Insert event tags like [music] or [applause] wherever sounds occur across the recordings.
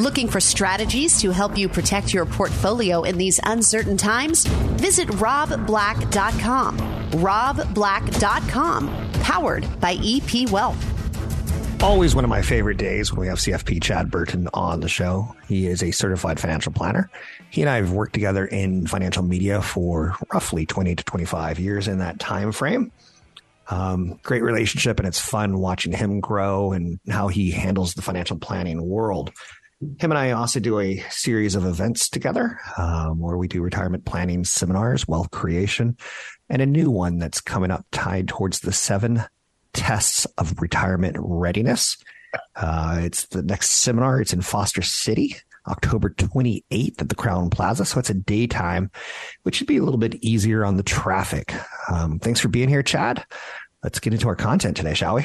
Looking for strategies to help you protect your portfolio in these uncertain times? Visit robblack.com. robblack.com, powered by EP Wealth. Always one of my favorite days when we have CFP Chad Burton on the show. He is a certified financial planner. He and I have worked together in financial media for roughly 20 to 25 years in that time frame. Um, great relationship, and it's fun watching him grow and how he handles the financial planning world him and I also do a series of events together um, where we do retirement planning seminars, wealth creation, and a new one that's coming up tied towards the seven tests of retirement readiness. Uh, it's the next seminar. It's in Foster City, October 28th at the Crown Plaza. So it's a daytime, which should be a little bit easier on the traffic. Um, thanks for being here, Chad. Let's get into our content today, shall we?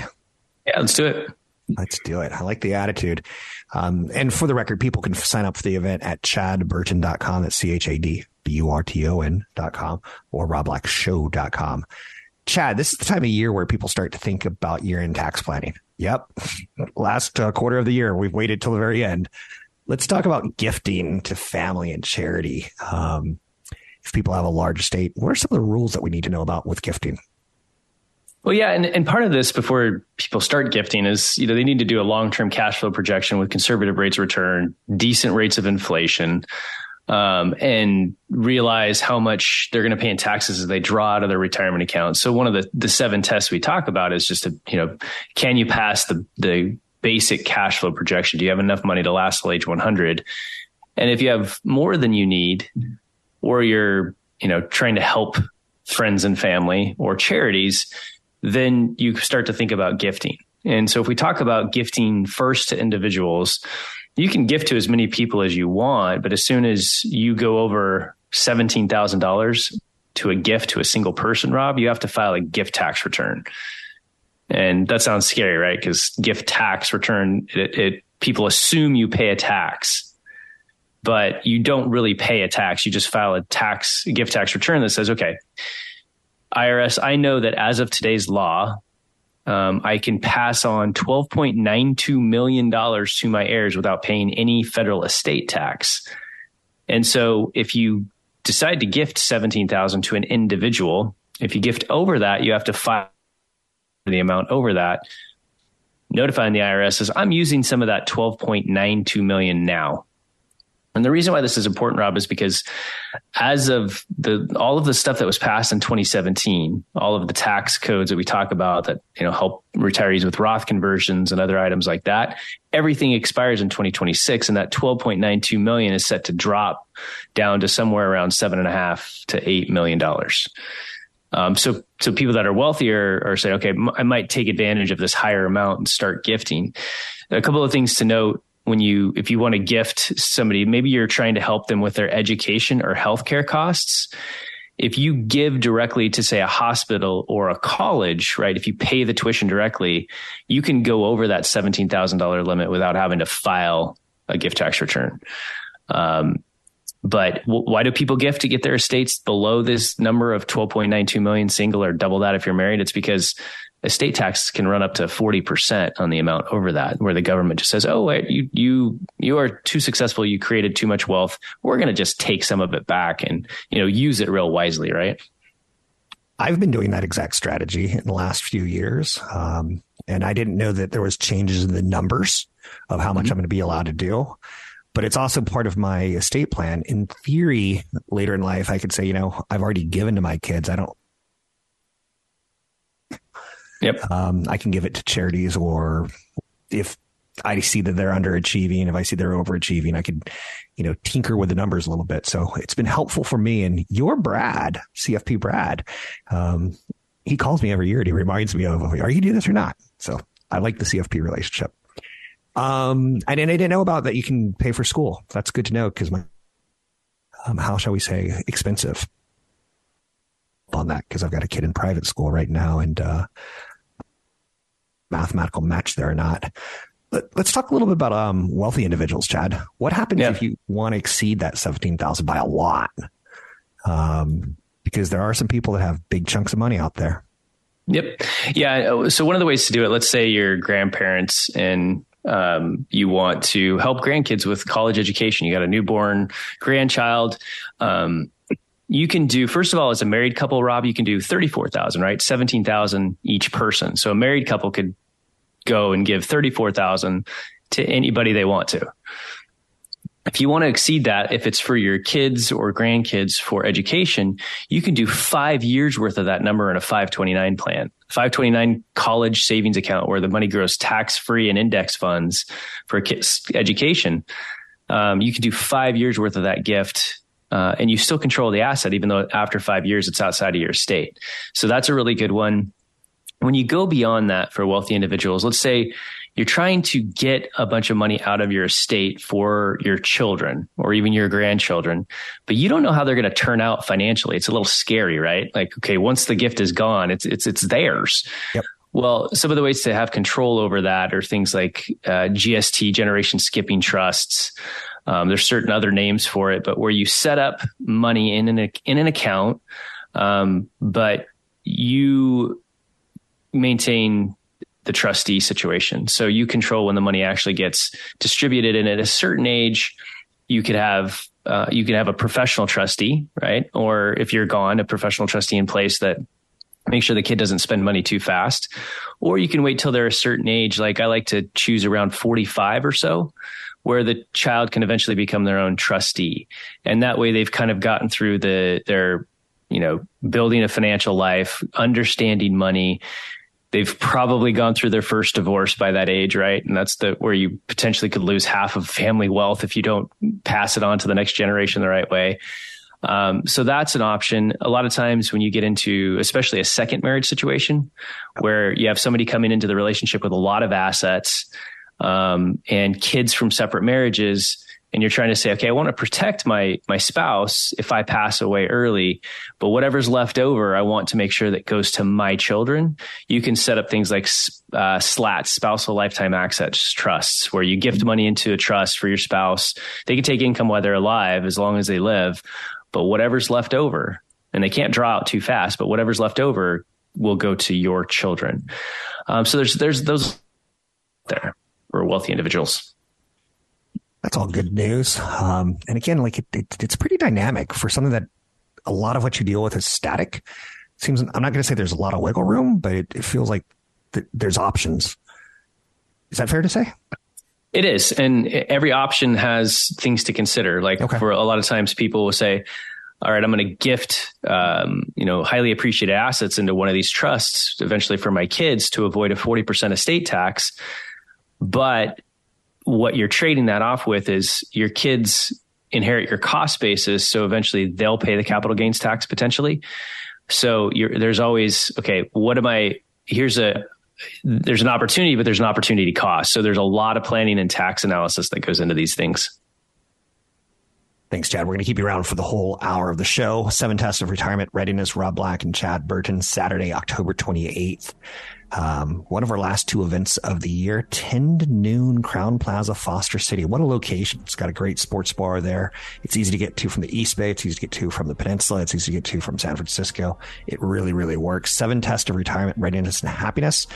Yeah, let's do it. Let's do it. I like the attitude. Um, and for the record, people can sign up for the event at chadburton.com. That's C H A D B U R T O N.com or robblackshow.com. Chad, this is the time of year where people start to think about year end tax planning. Yep. [laughs] Last uh, quarter of the year, we've waited till the very end. Let's talk about gifting to family and charity. Um, if people have a large estate, what are some of the rules that we need to know about with gifting? Well, yeah, and, and part of this before people start gifting is you know they need to do a long term cash flow projection with conservative rates of return, decent rates of inflation, um, and realize how much they're going to pay in taxes as they draw out of their retirement account. So one of the the seven tests we talk about is just to you know can you pass the the basic cash flow projection? Do you have enough money to last till age 100? And if you have more than you need, or you're you know trying to help friends and family or charities then you start to think about gifting. And so if we talk about gifting first to individuals, you can gift to as many people as you want, but as soon as you go over $17,000 to a gift to a single person, Rob, you have to file a gift tax return. And that sounds scary, right? Because gift tax return, it, it, people assume you pay a tax, but you don't really pay a tax. You just file a tax, a gift tax return that says, okay, IRS, I know that as of today's law, um, I can pass on $12.92 million to my heirs without paying any federal estate tax. And so if you decide to gift 17,000 to an individual, if you gift over that, you have to file the amount over that, notifying the IRS as I'm using some of that 12.92 million now. And the reason why this is important, Rob, is because as of the all of the stuff that was passed in 2017, all of the tax codes that we talk about that you know help retirees with Roth conversions and other items like that, everything expires in 2026, and that 12.92 million is set to drop down to somewhere around seven and a half to eight million dollars. Um, so, so people that are wealthier are saying, okay, I might take advantage of this higher amount and start gifting. A couple of things to note when you if you want to gift somebody maybe you're trying to help them with their education or healthcare costs. If you give directly to say a hospital or a college right if you pay the tuition directly you can go over that $17000 limit without having to file a gift tax return. Um, but w- why do people gift to get their estates below this number of 12.92 million single or double that if you're married? It's because estate tax can run up to 40% on the amount over that where the government just says oh wait, you you you are too successful. You created too much wealth. We're going to just take some of it back and you know use it real wisely right? I've been doing that exact strategy in the last few years um, and i didn't know that there was changes in the numbers of how much mm-hmm. i'm going to be allowed to do but it's also part of my estate plan. In theory later in life i could say you know i've already given to my kids. I don't Yep. Um, I can give it to charities or if I see that they're underachieving, if I see they're overachieving, I could, you know, tinker with the numbers a little bit. So it's been helpful for me. And your Brad, CFP Brad, um, he calls me every year and he reminds me of, are you doing this or not? So I like the CFP relationship. Um, and, and I didn't know about that. You can pay for school. That's good to know because my, um, how shall we say, expensive on that because I've got a kid in private school right now and, uh, mathematical match there or not. Let, us talk a little bit about um, wealthy individuals, Chad. What happens yeah. if you want to exceed that 17,000 by a lot? Um, because there are some people that have big chunks of money out there. Yep. Yeah. So one of the ways to do it, let's say your grandparents and um, you want to help grandkids with college education. You got a newborn grandchild. Um, you can do first of all as a married couple rob you can do 34000 right? 17000 each person. So a married couple could go and give 34000 to anybody they want to. If you want to exceed that if it's for your kids or grandkids for education you can do five years worth of that number in a 529 plan. 529 college savings account where the money grows tax free and index funds for kids education. Um, you can do five years worth of that gift uh, and you still control the asset, even though after five years it's outside of your estate. So that's a really good one. When you go beyond that for wealthy individuals, let's say you're trying to get a bunch of money out of your estate for your children or even your grandchildren, but you don't know how they're going to turn out financially. It's a little scary, right? Like, okay, once the gift is gone, it's it's it's theirs. Yep. Well, some of the ways to have control over that are things like uh, GST, generation skipping trusts. Um, there's certain other names for it, but where you set up money in an in an account, um, but you maintain the trustee situation. So you control when the money actually gets distributed, and at a certain age, you could have uh, you could have a professional trustee, right? Or if you're gone, a professional trustee in place that make sure the kid doesn't spend money too fast. Or you can wait till they're a certain age. Like I like to choose around 45 or so where the child can eventually become their own trustee. And that way they've kind of gotten through the, their, you know, building a financial life, understanding money. They've probably gone through their first divorce by that age, right? And that's the where you potentially could lose half of family wealth if you don't pass it on to the next generation the right way. Um, so that's an option. A lot of times when you get into, especially a second marriage situation where you have somebody coming into the relationship with a lot of assets, um, and kids from separate marriages and you're trying to say, okay, I want to protect my my spouse if I pass away early, but whatever's left over, I want to make sure that goes to my children. You can set up things like uh, SLATs, spousal lifetime access trusts, where you gift money into a trust for your spouse. They can take income while they're alive as long as they live, but whatever's left over, and they can't draw out too fast, but whatever's left over will go to your children. Um, so there's there's those there or wealthy individuals. That's all good news. Um, and again, like it, it, it's pretty dynamic for something that a lot of what you deal with is static. It seems I'm not going to say there's a lot of wiggle room, but it, it feels like th- there's options. Is that fair to say? It is, and every option has things to consider. Like okay. for a lot of times, people will say, "All right, I'm going to gift, um, you know, highly appreciated assets into one of these trusts eventually for my kids to avoid a 40% estate tax." But what you're trading that off with is your kids inherit your cost basis. So eventually they'll pay the capital gains tax potentially. So there's always, okay, what am I, here's a, there's an opportunity, but there's an opportunity cost. So there's a lot of planning and tax analysis that goes into these things. Thanks, Chad. We're going to keep you around for the whole hour of the show. Seven tests of retirement readiness, Rob Black and Chad Burton, Saturday, October 28th. Um, one of our last two events of the year, 10 to noon, Crown Plaza, Foster City. What a location. It's got a great sports bar there. It's easy to get to from the East Bay. It's easy to get to from the peninsula. It's easy to get to from San Francisco. It really, really works. Seven tests of retirement, readiness, and happiness.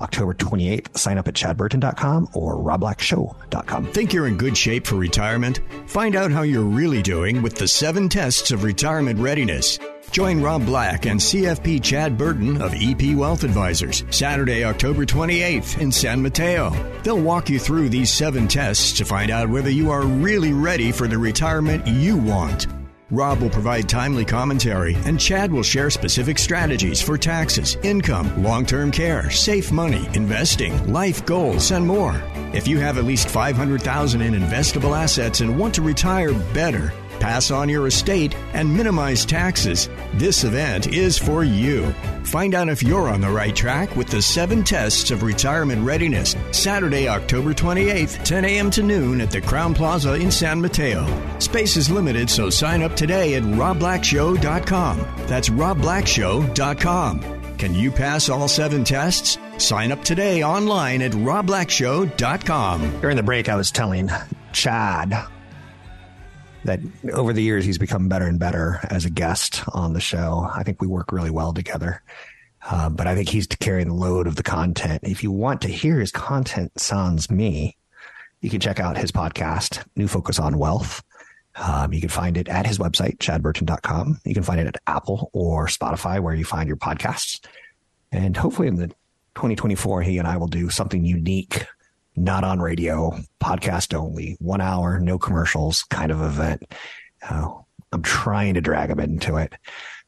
October 28th. Sign up at chadburton.com or robblackshow.com. Think you're in good shape for retirement? Find out how you're really doing with the seven tests of retirement readiness. Join Rob Black and CFP Chad Burton of EP Wealth Advisors Saturday, October 28th in San Mateo. They'll walk you through these seven tests to find out whether you are really ready for the retirement you want. Rob will provide timely commentary, and Chad will share specific strategies for taxes, income, long term care, safe money, investing, life goals, and more. If you have at least 500000 in investable assets and want to retire better, pass on your estate, and minimize taxes, this event is for you. Find out if you're on the right track with the seven tests of retirement readiness. Saturday, October 28th, 10 a.m. to noon at the Crown Plaza in San Mateo. Space is limited, so sign up today at robblackshow.com. That's robblackshow.com. Can you pass all seven tests? Sign up today online at robblackshow.com. During the break, I was telling Chad that over the years he's become better and better as a guest on the show. I think we work really well together. Uh, but I think he's carrying the load of the content. If you want to hear his content sans me, you can check out his podcast, New Focus on Wealth. Um, you can find it at his website, chadburton.com. You can find it at Apple or Spotify, where you find your podcasts. And hopefully in the 2024, he and I will do something unique not on radio, podcast only, one hour, no commercials kind of event. Uh, I'm trying to drag him into it.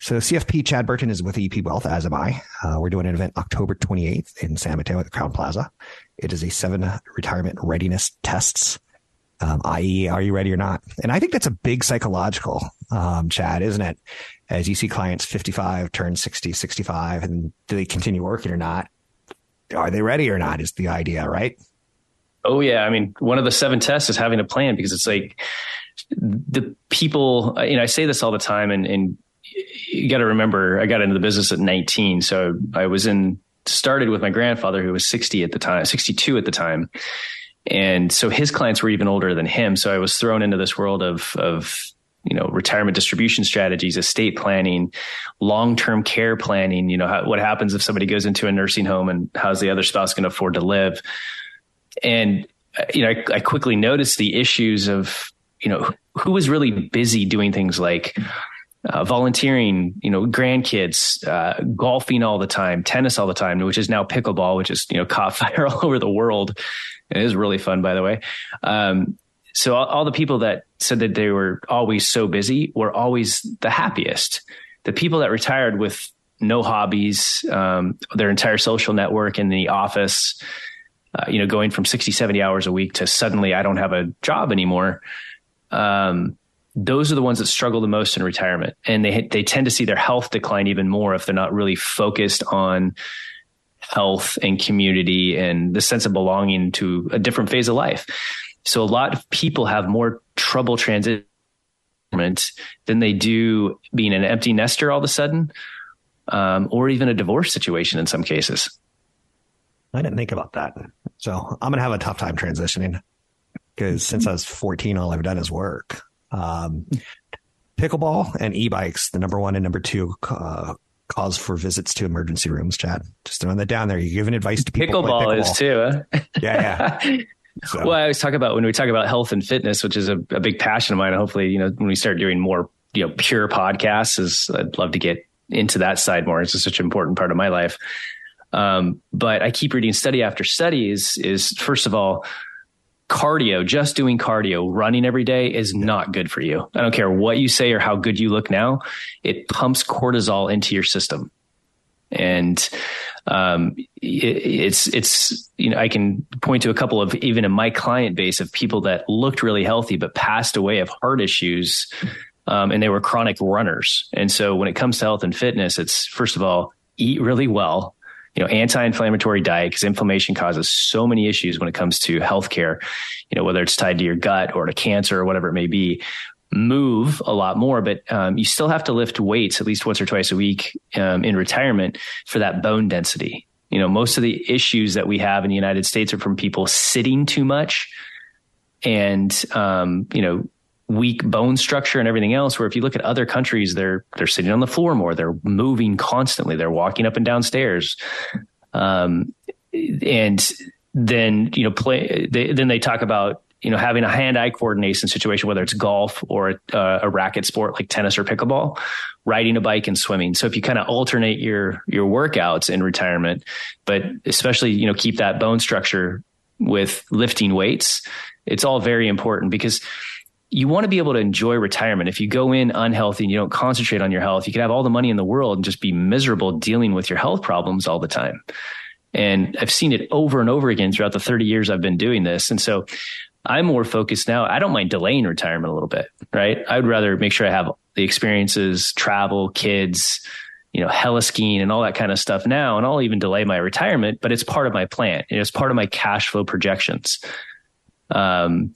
So CFP Chad Burton is with EP Wealth, as am I. Uh, we're doing an event October 28th in San Mateo at the Crowne Plaza. It is a seven retirement readiness tests, um, i.e., are you ready or not? And I think that's a big psychological, um, Chad, isn't it? As you see clients 55 turn 60, 65, and do they continue working or not? Are they ready or not? Is the idea, right? Oh yeah, I mean, one of the seven tests is having a plan because it's like the people. You know, I say this all the time, and, and you got to remember, I got into the business at 19, so I was in started with my grandfather who was 60 at the time, 62 at the time. And so his clients were even older than him. So I was thrown into this world of, of, you know, retirement distribution strategies, estate planning, long-term care planning. You know, how, what happens if somebody goes into a nursing home and how's the other spouse going to afford to live? And you know, I, I, quickly noticed the issues of you know who was really busy doing things like uh, volunteering, you know, grandkids, uh, golfing all the time, tennis all the time, which is now pickleball, which is you know [laughs] caught fire all over the world. It is really fun, by the way. Um, so all, all the people that said that they were always so busy were always the happiest. The people that retired with no hobbies, um, their entire social network in the office, uh, you know, going from 60, 70 hours a week to suddenly I don't have a job anymore. Um, those are the ones that struggle the most in retirement and they, they tend to see their health decline even more if they're not really focused on health and community and the sense of belonging to a different phase of life. So a lot of people have more trouble transition than they do being an empty nester all of a sudden, um, or even a divorce situation in some cases. I didn't think about that. So I'm going to have a tough time transitioning because since I was 14, all I've done is work. Um, pickleball and e-bikes, the number one and number two uh, cause for visits to emergency rooms, Chad. Just throwing that down there. You're giving advice to people. Pickleball, pickleball. is too. Huh? Yeah, yeah. [laughs] So. Well, I always talk about when we talk about health and fitness, which is a, a big passion of mine. Hopefully, you know, when we start doing more, you know, pure podcasts, is I'd love to get into that side more. It's such an important part of my life. Um, but I keep reading study after study is, is first of all, cardio, just doing cardio, running every day is not good for you. I don't care what you say or how good you look now. It pumps cortisol into your system. And, um, it, it's, it's, you know, I can point to a couple of even in my client base of people that looked really healthy, but passed away of heart issues. Um, and they were chronic runners. And so when it comes to health and fitness, it's first of all, eat really well you know, anti-inflammatory diet because inflammation causes so many issues when it comes to healthcare, you know, whether it's tied to your gut or to cancer or whatever it may be. Move a lot more, but um, you still have to lift weights at least once or twice a week um, in retirement for that bone density. You know, most of the issues that we have in the United States are from people sitting too much and um, you know weak bone structure and everything else. Where if you look at other countries, they're they're sitting on the floor more, they're moving constantly, they're walking up and down stairs, um, and then you know play. They, then they talk about you know having a hand-eye coordination situation, whether it's golf or a, uh, a racket sport like tennis or pickleball, riding a bike and swimming. So if you kind of alternate your your workouts in retirement, but especially you know keep that bone structure with lifting weights, it's all very important because you want to be able to enjoy retirement. If you go in unhealthy and you don't concentrate on your health, you could have all the money in the world and just be miserable dealing with your health problems all the time. And I've seen it over and over again throughout the 30 years I've been doing this. And so I'm more focused now. I don't mind delaying retirement a little bit, right? I would rather make sure I have the experiences, travel, kids, you know, heli skiing and all that kind of stuff now. And I'll even delay my retirement, but it's part of my plan. It's part of my cash flow projections. Um,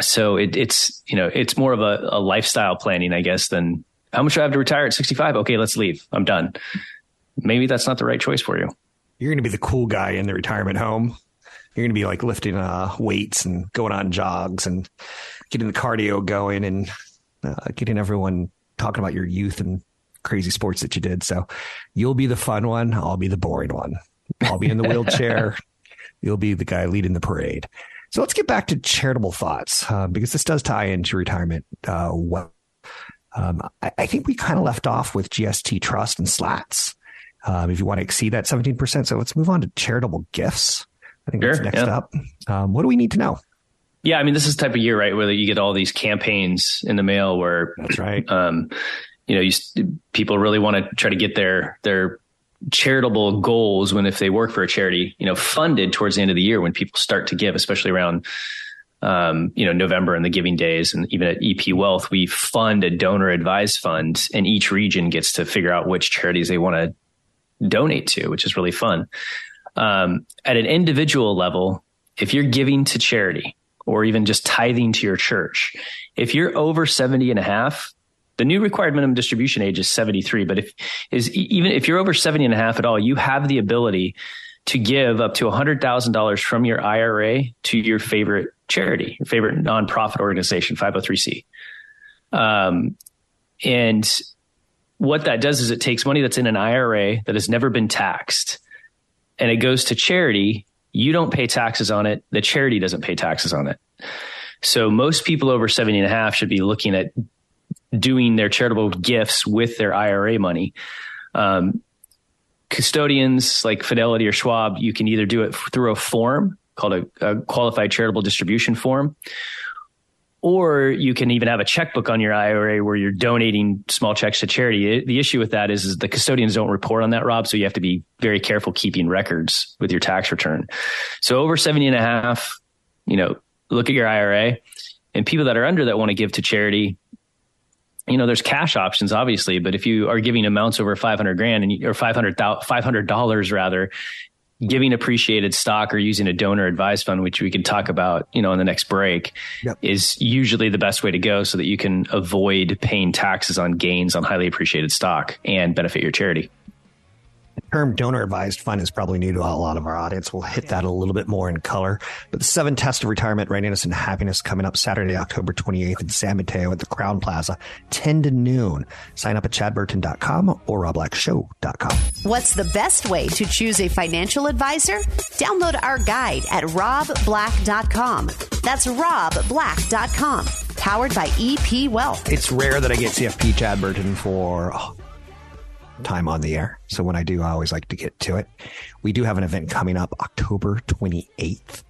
so it, it's, you know, it's more of a, a lifestyle planning, I guess, than how much do I have to retire at 65? Okay, let's leave. I'm done. Maybe that's not the right choice for you. You're going to be the cool guy in the retirement home you're going to be like lifting uh, weights and going on jogs and getting the cardio going and uh, getting everyone talking about your youth and crazy sports that you did. So you'll be the fun one. I'll be the boring one. I'll be in the [laughs] wheelchair. You'll be the guy leading the parade. So let's get back to charitable thoughts uh, because this does tie into retirement uh, well. Um, I, I, think we kind of left off with GST Trust and SLATs. Um, if you want to exceed that 17%. So let's move on to charitable gifts. I think sure, that's next yeah. up. Um, what do we need to know? Yeah, I mean, this is type of year, right, where you get all these campaigns in the mail where that's right. Um, you know, you, people really want to try to get their their charitable goals when if they work for a charity, you know, funded towards the end of the year when people start to give, especially around um, you know, November and the giving days. And even at EP Wealth, we fund a donor advised fund and each region gets to figure out which charities they want to donate to, which is really fun. Um, at an individual level, if you're giving to charity or even just tithing to your church, if you're over 70 and a half, the new required minimum distribution age is 73. But if is even if you're over 70 and a half at all, you have the ability to give up to $100,000 from your IRA to your favorite charity, your favorite nonprofit organization, 503c. Um, and what that does is it takes money that's in an IRA that has never been taxed and it goes to charity, you don't pay taxes on it. The charity doesn't pay taxes on it. So most people over 70 and a half should be looking at doing their charitable gifts with their IRA money. Um, custodians like Fidelity or Schwab, you can either do it through a form called a, a qualified charitable distribution form, or you can even have a checkbook on your IRA where you're donating small checks to charity. The issue with that is, is the custodians don't report on that, Rob. So you have to be very careful keeping records with your tax return. So over 70 and a half, you know, look at your IRA and people that are under that want to give to charity. You know, there's cash options, obviously, but if you are giving amounts over 500 grand and you, or 500, $500 rather, giving appreciated stock or using a donor advised fund, which we can talk about, you know, in the next break, yep. is usually the best way to go so that you can avoid paying taxes on gains on highly appreciated stock and benefit your charity term donor advised fund is probably new to a lot of our audience. We'll hit that a little bit more in color. But the seven tests of retirement readiness and happiness coming up Saturday, October 28th in San Mateo at the Crown Plaza, 10 to noon. Sign up at chadburton.com or robblackshow.com. What's the best way to choose a financial advisor? Download our guide at robblack.com. That's robblack.com. Powered by EP Wealth. It's rare that I get CFP Chad Burton for oh, time on the air. So when I do, I always like to get to it. We do have an event coming up October 28th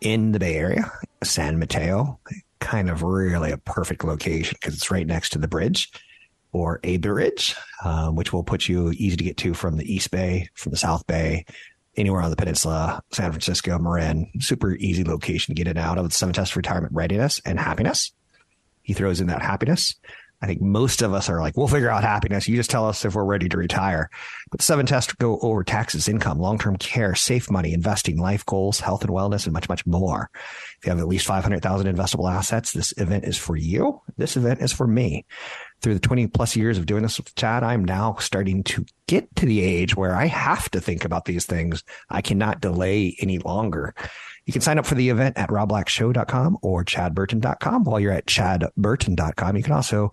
in the Bay Area, San Mateo. Kind of really a perfect location because it's right next to the bridge or a bridge, um, which will put you easy to get to from the East Bay, from the South Bay, anywhere on the peninsula, San Francisco, Marin. Super easy location to get in and out of. The seven test retirement readiness and happiness. He throws in that happiness. I think most of us are like, we'll figure out happiness. You just tell us if we're ready to retire. But seven tests go over taxes, income, long-term care, safe money, investing, life goals, health and wellness, and much, much more. If you have at least 500,000 investable assets, this event is for you. This event is for me. Through the 20 plus years of doing this with Chad, I'm now starting to get to the age where I have to think about these things. I cannot delay any longer. You can sign up for the event at robblackshow.com or chadburton.com. While you're at chadburton.com, you can also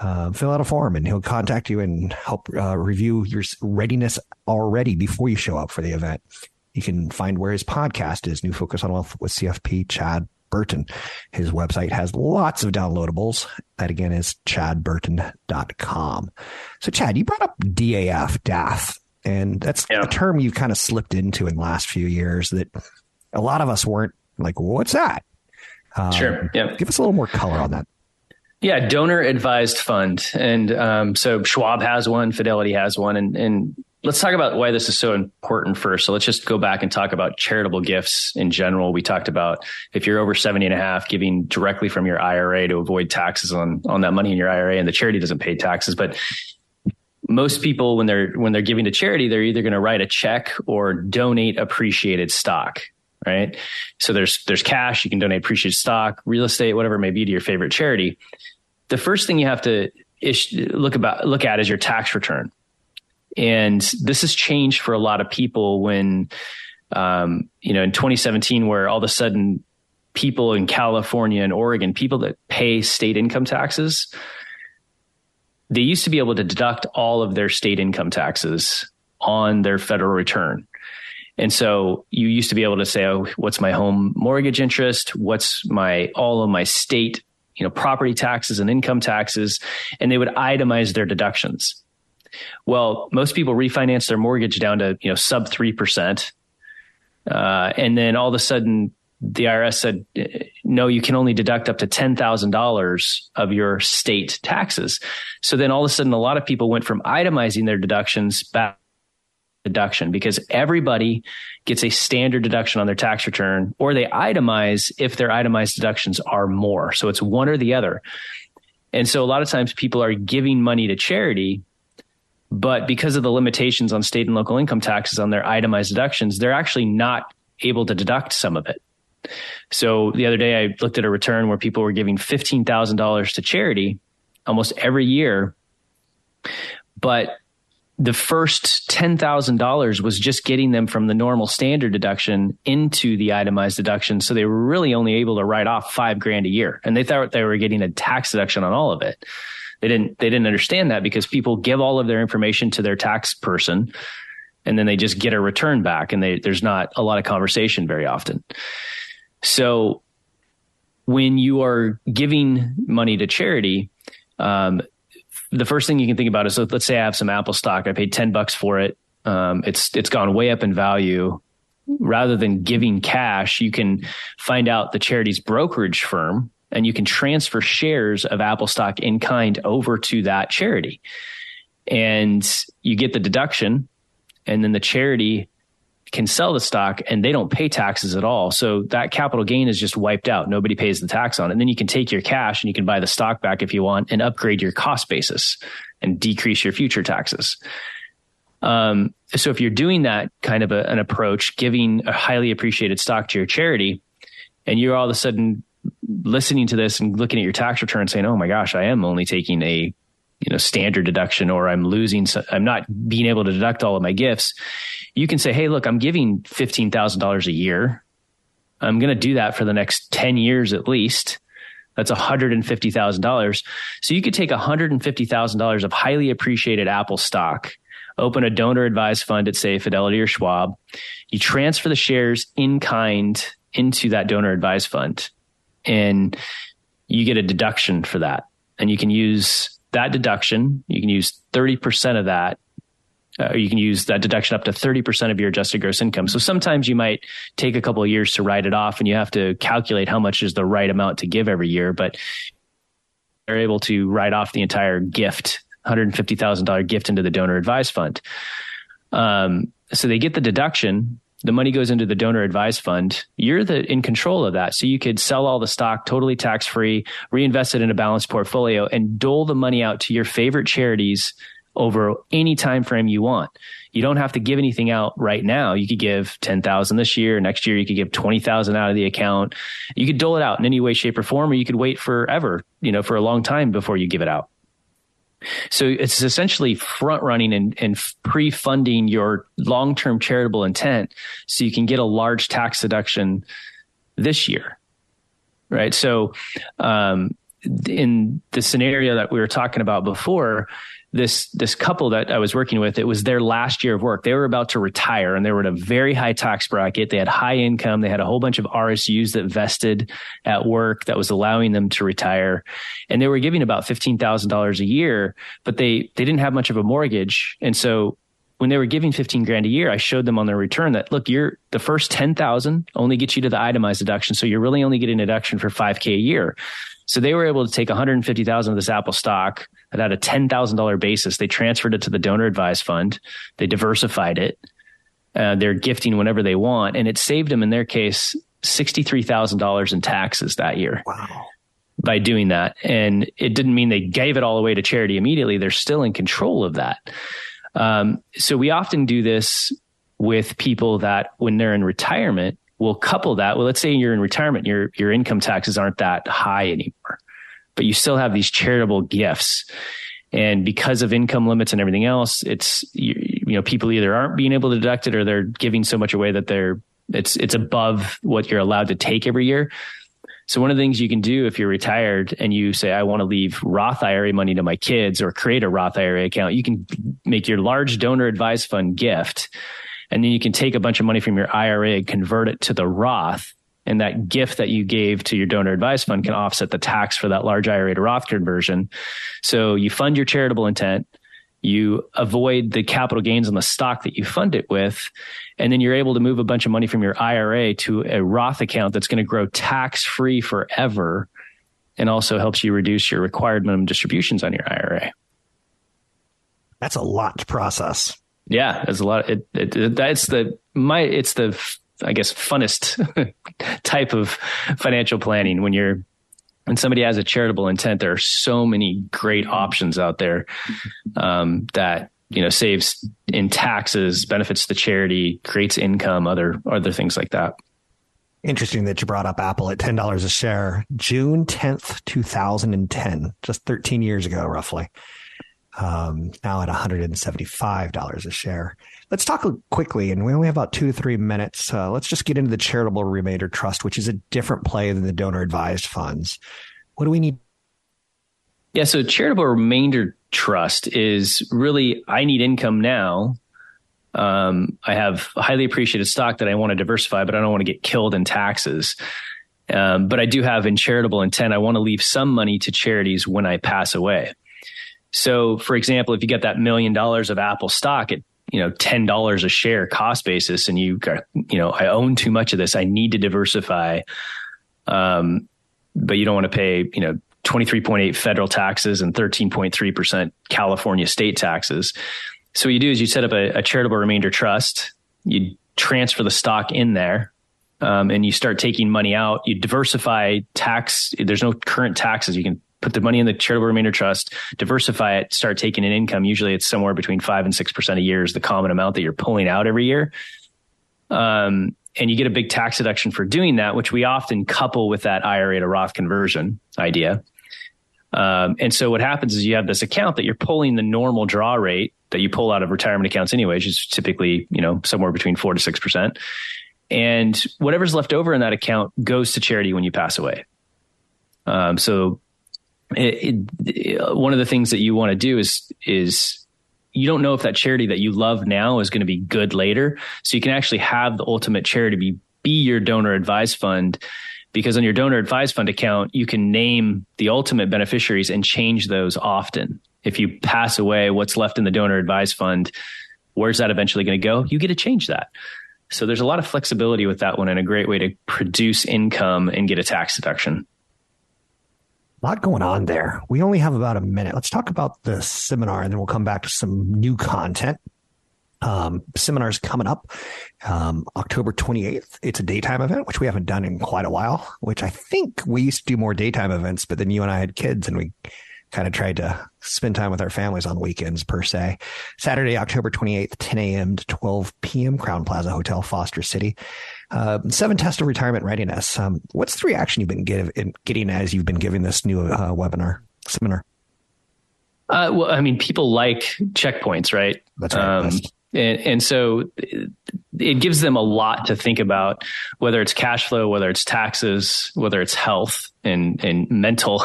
uh, fill out a form and he'll contact you and help uh, review your readiness already before you show up for the event. You can find where his podcast is, New Focus on Wealth with CFP Chad Burton. His website has lots of downloadables. That again is chadburton.com. So Chad, you brought up DAF, DAF, and that's yeah. a term you've kind of slipped into in the last few years that a lot of us weren't like, what's that? Um, sure. Yeah. Give us a little more color on that. Yeah, donor advised fund, and um, so Schwab has one, Fidelity has one, and and let's talk about why this is so important first. So let's just go back and talk about charitable gifts in general. We talked about if you're over 70 and a half, giving directly from your IRA to avoid taxes on, on that money in your IRA and the charity doesn't pay taxes. But most people, when they're, when they're giving to charity, they're either going to write a check or donate appreciated stock. Right. So there's, there's cash. You can donate appreciated stock, real estate, whatever it may be to your favorite charity. The first thing you have to ish, look about, look at is your tax return and this has changed for a lot of people when, um, you know, in 2017, where all of a sudden people in California and Oregon, people that pay state income taxes, they used to be able to deduct all of their state income taxes on their federal return. And so you used to be able to say, oh, what's my home mortgage interest? What's my, all of my state, you know, property taxes and income taxes? And they would itemize their deductions. Well, most people refinance their mortgage down to, you know, sub 3%. Uh, and then all of a sudden the IRS said, no, you can only deduct up to $10,000 of your state taxes. So then all of a sudden, a lot of people went from itemizing their deductions back deduction because everybody gets a standard deduction on their tax return or they itemize if their itemized deductions are more. So it's one or the other. And so a lot of times people are giving money to charity but because of the limitations on state and local income taxes on their itemized deductions, they're actually not able to deduct some of it. So the other day I looked at a return where people were giving $15,000 to charity almost every year. But the first $10,000 was just getting them from the normal standard deduction into the itemized deduction. So they were really only able to write off five grand a year and they thought they were getting a tax deduction on all of it. They didn't they didn't understand that because people give all of their information to their tax person and then they just get a return back and they, there's not a lot of conversation very often. So when you are giving money to charity, um, the first thing you can think about is let's say I have some Apple stock. I paid 10 bucks for it. Um, it's, it's gone way up in value. Rather than giving cash, you can find out the charity's brokerage firm and you can transfer shares of Apple stock in kind over to that charity. And you get the deduction, and then the charity can sell the stock and they don't pay taxes at all. So that capital gain is just wiped out. Nobody pays the tax on it. And then you can take your cash and you can buy the stock back if you want and upgrade your cost basis and decrease your future taxes. Um, so if you're doing that kind of a, an approach, giving a highly appreciated stock to your charity, and you're all of a sudden listening to this and looking at your tax return saying, "Oh my gosh, I am only taking a you know standard deduction or I'm losing I'm not being able to deduct all of my gifts." You can say, "Hey, look, I'm giving $15,000 a year. I'm going to do that for the next 10 years at least." That's $150,000. So you could take $150,000 of highly appreciated Apple stock, open a donor advised fund at say Fidelity or Schwab. You transfer the shares in kind into that donor advised fund and you get a deduction for that. And you can use that deduction. You can use 30% of that. Uh, you can use that deduction up to 30% of your adjusted gross income. So sometimes you might take a couple of years to write it off and you have to calculate how much is the right amount to give every year, but they're able to write off the entire gift, $150,000 gift into the donor advised fund. Um, so they get the deduction the money goes into the donor advised fund. You're the in control of that. So you could sell all the stock totally tax free, reinvest it in a balanced portfolio and dole the money out to your favorite charities over any time frame you want. You don't have to give anything out right now. You could give 10,000 this year. Next year, you could give 20,000 out of the account. You could dole it out in any way, shape or form, or you could wait forever, you know, for a long time before you give it out. So it's essentially front running and, and pre funding your long term charitable intent so you can get a large tax deduction this year. Right. So, um, in the scenario that we were talking about before, this this couple that I was working with, it was their last year of work. They were about to retire and they were in a very high tax bracket. They had high income. They had a whole bunch of RSUs that vested at work that was allowing them to retire. And they were giving about $15,000 a year, but they they didn't have much of a mortgage. And so when they were giving 15 grand a year, I showed them on their return that look, you're the first 10,000 only gets you to the itemized deduction. So you're really only getting a deduction for 5k a year. So they were able to take 150,000 of this Apple stock that had a $10,000 basis. They transferred it to the donor advised fund. They diversified it. Uh, they're gifting whenever they want. And it saved them, in their case, $63,000 in taxes that year. Wow. By doing that. And it didn't mean they gave it all away to charity immediately. They're still in control of that. Um, so we often do this with people that when they're in retirement, will couple that. Well, let's say you're in retirement, your, your income taxes aren't that high anymore, but you still have these charitable gifts. And because of income limits and everything else, it's, you, you know, people either aren't being able to deduct it or they're giving so much away that they're, it's, it's above what you're allowed to take every year. So one of the things you can do if you're retired and you say, I want to leave Roth IRA money to my kids or create a Roth IRA account, you can make your large donor advised fund gift and then you can take a bunch of money from your IRA and convert it to the Roth. And that gift that you gave to your donor advised fund can offset the tax for that large IRA to Roth conversion. So you fund your charitable intent, you avoid the capital gains on the stock that you fund it with, and then you're able to move a bunch of money from your IRA to a Roth account that's going to grow tax free forever and also helps you reduce your required minimum distributions on your IRA. That's a lot to process. Yeah, there's a lot. It, it, it that's the my. It's the I guess funnest [laughs] type of financial planning when you're when somebody has a charitable intent. There are so many great options out there um, that you know saves in taxes, benefits the charity, creates income, other other things like that. Interesting that you brought up Apple at ten dollars a share, June tenth, two thousand and ten, just thirteen years ago, roughly um, now at $175 a share. Let's talk quickly, and we only have about two to three minutes. Uh, let's just get into the charitable remainder trust, which is a different play than the donor advised funds. What do we need? Yeah, so charitable remainder trust is really I need income now. Um, I have highly appreciated stock that I want to diversify, but I don't want to get killed in taxes. Um, but I do have in charitable intent, I want to leave some money to charities when I pass away. So, for example, if you get that million dollars of Apple stock at you know ten dollars a share cost basis, and you got you know I own too much of this, I need to diversify. Um, but you don't want to pay you know 23.8 federal taxes and 13.3% California state taxes. So what you do is you set up a, a charitable remainder trust. You transfer the stock in there. Um, and you start taking money out. You diversify tax. There's no current taxes. You can put the money in the charitable remainder trust, diversify it, start taking an income. Usually it's somewhere between five and 6% a year is the common amount that you're pulling out every year. Um, and you get a big tax deduction for doing that, which we often couple with that IRA to Roth conversion idea. Um, and so what happens is you have this account that you're pulling the normal draw rate that you pull out of retirement accounts anyway, which is typically, you know, somewhere between four to 6%. And whatever's left over in that account goes to charity when you pass away. Um, so it, it, uh, one of the things that you want to do is is you don't know if that charity that you love now is going to be good later. So you can actually have the ultimate charity be be your donor advised fund because on your donor advised fund account you can name the ultimate beneficiaries and change those often. If you pass away, what's left in the donor advised fund, where's that eventually going to go? You get to change that. So there's a lot of flexibility with that one and a great way to produce income and get a tax deduction. A lot going on there. We only have about a minute. Let's talk about the seminar and then we'll come back to some new content. Um, seminars coming up um, October 28th. It's a daytime event, which we haven't done in quite a while, which I think we used to do more daytime events, but then you and I had kids and we kind of tried to spend time with our families on weekends per se. Saturday, October 28th, 10 a.m. to 12 p.m., Crown Plaza Hotel, Foster City. Uh, seven tests of retirement readiness. Um, what's the reaction you've been give, getting as you've been giving this new uh, webinar seminar? Uh, well, I mean, people like checkpoints, right? That's right. Um, and, and, so it gives them a lot to think about, whether it's cash flow, whether it's taxes, whether it's health and, and mental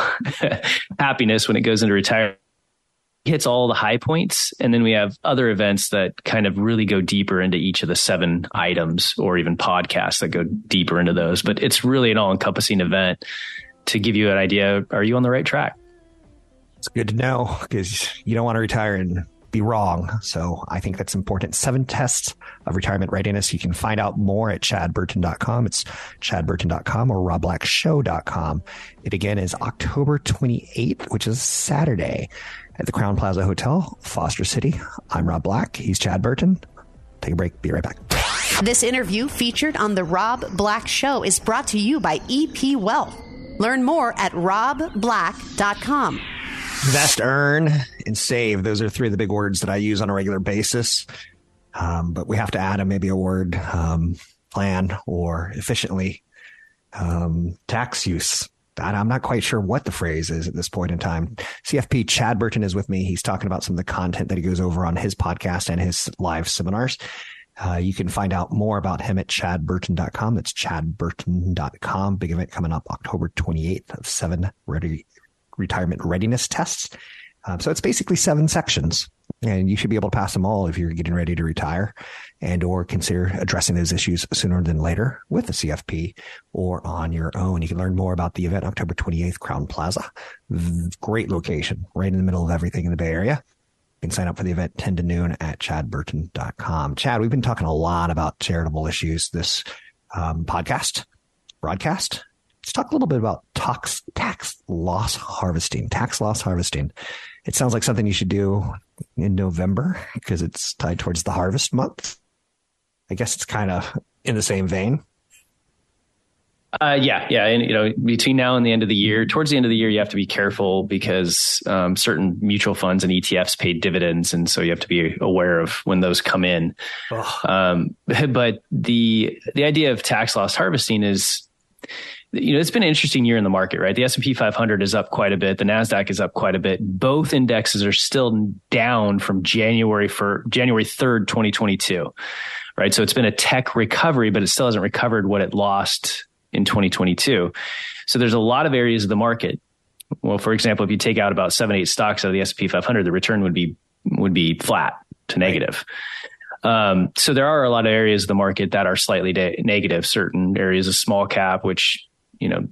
[laughs] happiness when it goes into retirement hits all the high points. And then we have other events that kind of really go deeper into each of the seven items or even podcasts that go deeper into those. But it's really an all encompassing event to give you an idea. Are you on the right track? It's good to know because you don't want to retire in be wrong. So I think that's important. Seven tests of retirement readiness. You can find out more at chadburton.com. It's chadburton.com or robblackshow.com. It again is October 28th, which is Saturday at the Crown Plaza Hotel, Foster City. I'm Rob Black. He's Chad Burton. Take a break. Be right back. This interview featured on The Rob Black Show is brought to you by EP Wealth. Learn more at robblack.com. Invest, earn, and save. Those are three of the big words that I use on a regular basis. Um, but we have to add a, maybe a word um, plan or efficiently um, tax use. I'm not quite sure what the phrase is at this point in time. CFP Chad Burton is with me. He's talking about some of the content that he goes over on his podcast and his live seminars. Uh, you can find out more about him at chadburton.com. That's chadburton.com. Big event coming up October 28th of seven ready, retirement readiness tests. Um, so it's basically seven sections and you should be able to pass them all if you're getting ready to retire and or consider addressing those issues sooner than later with the CFP or on your own. You can learn more about the event October 28th, Crown Plaza. Great location, right in the middle of everything in the Bay Area. You can sign up for the event 10 to noon at chadburton.com. Chad, we've been talking a lot about charitable issues this um, podcast, broadcast. Let's talk a little bit about tax, tax loss harvesting, tax loss harvesting. It sounds like something you should do in November because it's tied towards the harvest month. I guess it's kind of in the same vein. Uh, yeah, yeah, and you know, between now and the end of the year, towards the end of the year, you have to be careful because um, certain mutual funds and ETFs pay dividends, and so you have to be aware of when those come in. Um, [laughs] but the the idea of tax loss harvesting is, you know, it's been an interesting year in the market, right? The S and P 500 is up quite a bit, the Nasdaq is up quite a bit. Both indexes are still down from January for January third, 2022 right? So it's been a tech recovery, but it still hasn't recovered what it lost in 2022. So there's a lot of areas of the market. Well, for example, if you take out about seven, eight stocks out of the S&P 500, the return would be would be flat to negative. Um, so there are a lot of areas of the market that are slightly de- negative. Certain areas of small cap, which you know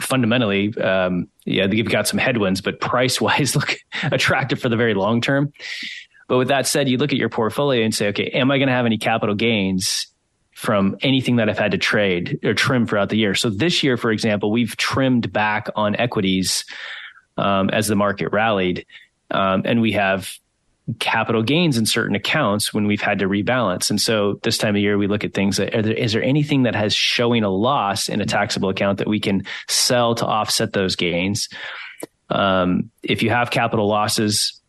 fundamentally, um, yeah, they've got some headwinds, but price wise [laughs] look attractive for the very long term. But with that said, you look at your portfolio and say, okay, am I going to have any capital gains from anything that I've had to trade or trim throughout the year? So this year, for example, we've trimmed back on equities um, as the market rallied, um, and we have capital gains in certain accounts when we've had to rebalance. And so this time of year, we look at things that there, is there anything that has showing a loss in a taxable account that we can sell to offset those gains? Um, if you have capital losses,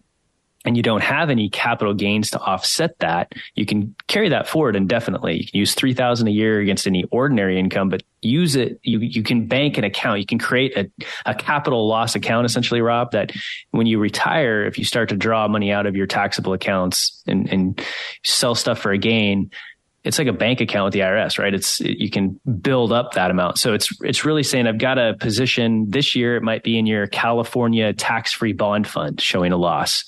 and you don't have any capital gains to offset that, you can carry that forward indefinitely. You can use 3000 a year against any ordinary income, but use it. You, you can bank an account. You can create a, a capital loss account, essentially, Rob, that when you retire, if you start to draw money out of your taxable accounts and, and sell stuff for a gain, it's like a bank account with the IRS, right? It's you can build up that amount. So it's it's really saying I've got a position this year. It might be in your California tax free bond fund showing a loss.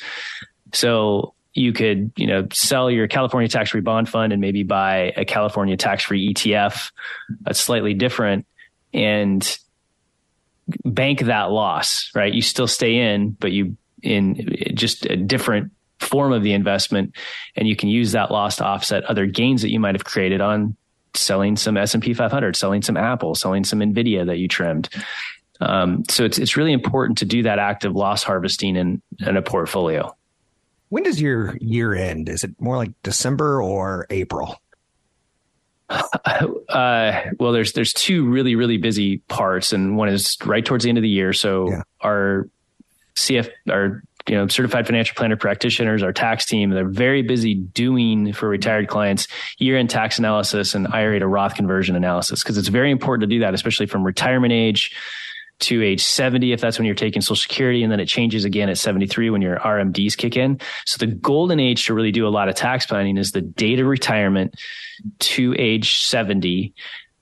So you could, you know, sell your California tax free bond fund and maybe buy a California tax free ETF that's slightly different and bank that loss, right? You still stay in, but you in just a different form of the investment and you can use that loss to offset other gains that you might have created on selling some S&P 500, selling some Apple, selling some Nvidia that you trimmed. Um, so it's it's really important to do that active loss harvesting in, in a portfolio. When does your year end? Is it more like December or April? [laughs] Uh, well, there's there's two really really busy parts, and one is right towards the end of the year. So yeah. our CF, our you know certified financial planner practitioners, our tax team, they're very busy doing for retired clients year end tax analysis and IRA to Roth conversion analysis because it's very important to do that, especially from retirement age to age 70 if that's when you're taking social security and then it changes again at 73 when your RMDs kick in. So the golden age to really do a lot of tax planning is the date of retirement to age 70.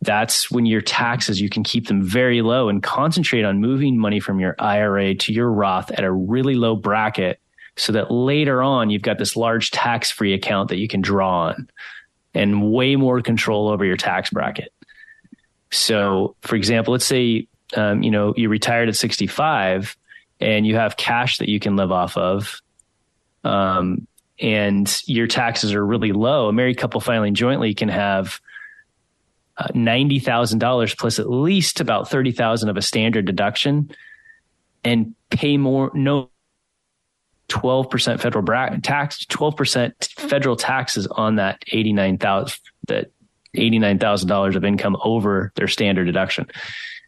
That's when your taxes, you can keep them very low and concentrate on moving money from your IRA to your Roth at a really low bracket so that later on you've got this large tax free account that you can draw on and way more control over your tax bracket. So, for example, let's say um, you know, you retired at 65 and you have cash that you can live off of. um, and your taxes are really low, a married couple filing jointly can have uh, ninety thousand dollars plus at least about thirty thousand of a standard deduction, and pay more no 12% federal bra- tax, 12% federal taxes on that 89,000, that $89,000 of income over their standard deduction.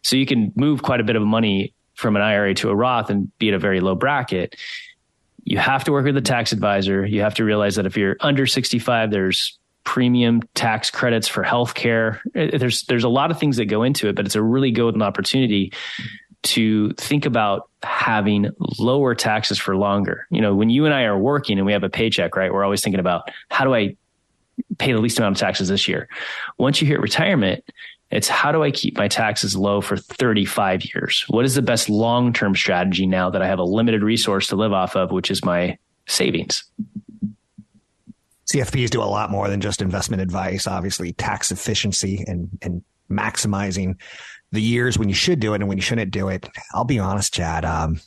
So you can move quite a bit of money from an IRA to a Roth and be at a very low bracket. You have to work with a tax advisor. You have to realize that if you're under 65, there's premium tax credits for healthcare. Uh, there's there's a lot of things that go into it, but it's a really golden opportunity to think about having lower taxes for longer. You know, when you and I are working and we have a paycheck, right? We're always thinking about how do I pay the least amount of taxes this year? Once you hit retirement, it's how do I keep my taxes low for 35 years? What is the best long term strategy now that I have a limited resource to live off of, which is my savings? CFPs do a lot more than just investment advice, obviously, tax efficiency and, and maximizing the years when you should do it and when you shouldn't do it. I'll be honest, Chad. Um,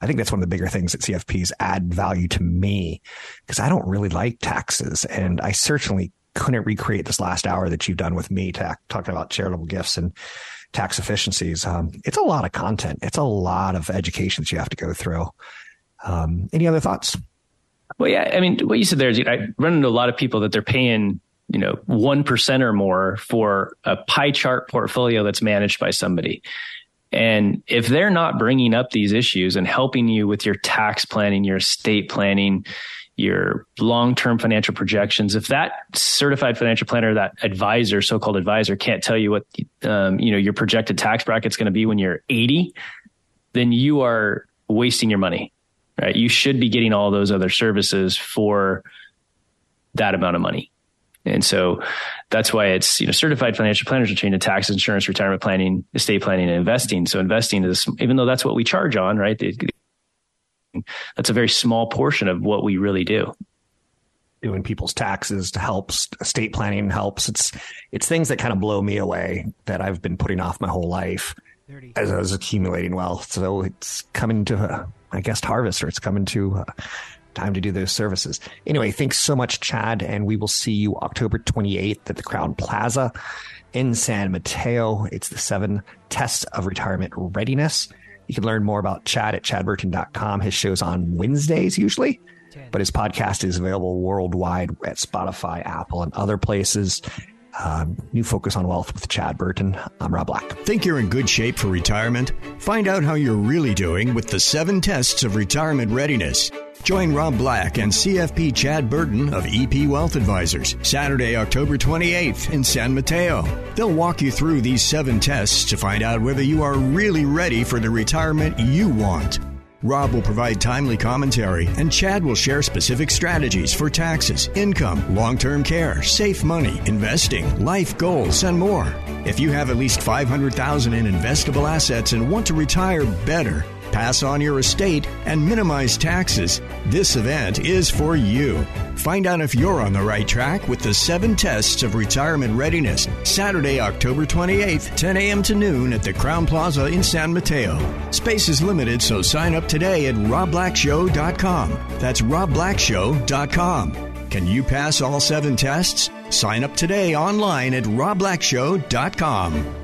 I think that's one of the bigger things that CFPs add value to me because I don't really like taxes. And I certainly couldn't recreate this last hour that you've done with me ta- talking about charitable gifts and tax efficiencies. Um, it's a lot of content. It's a lot of education that you have to go through. Um, any other thoughts? Well, yeah, I mean, what you said there is I run into a lot of people that they're paying you know, 1% or more for a pie chart portfolio that's managed by somebody. And if they're not bringing up these issues and helping you with your tax planning, your estate planning, your long-term financial projections, if that certified financial planner, that advisor, so-called advisor, can't tell you what um, you know your projected tax bracket's going to be when you're 80, then you are wasting your money. Right? You should be getting all those other services for that amount of money. And so that's why it's, you know, certified financial planners are trained in tax, insurance, retirement planning, estate planning, and investing. So investing is, even though that's what we charge on, right? That's a very small portion of what we really do. Doing people's taxes to help estate planning helps. It's, it's things that kind of blow me away that I've been putting off my whole life as I was accumulating wealth. So it's coming to, I guess, harvest or it's coming to, uh, time to do those services. Anyway, thanks so much, Chad. And we will see you October 28th at the Crown Plaza in San Mateo. It's the seven tests of retirement readiness. You can learn more about Chad at chadburton.com. His show's on Wednesdays usually, but his podcast is available worldwide at Spotify, Apple, and other places. Um, new focus on wealth with Chad Burton. I'm Rob Black. Think you're in good shape for retirement? Find out how you're really doing with the seven tests of retirement readiness. Join Rob Black and CFP Chad Burton of EP Wealth Advisors Saturday, October 28th in San Mateo. They'll walk you through these seven tests to find out whether you are really ready for the retirement you want. Rob will provide timely commentary, and Chad will share specific strategies for taxes, income, long term care, safe money, investing, life goals, and more. If you have at least 500000 in investable assets and want to retire better, pass on your estate, and minimize taxes, this event is for you. Find out if you're on the right track with the seven tests of retirement readiness. Saturday, October 28th, 10 a.m. to noon at the Crown Plaza in San Mateo. Space is limited, so sign up today at robblackshow.com. That's robblackshow.com. Can you pass all seven tests? Sign up today online at robblackshow.com.